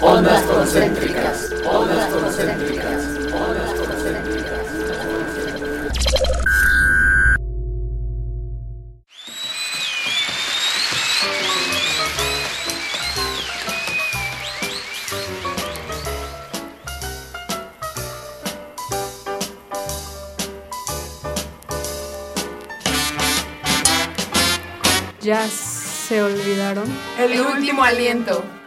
Ondas concéntricas, ondas concéntricas, El último aliento.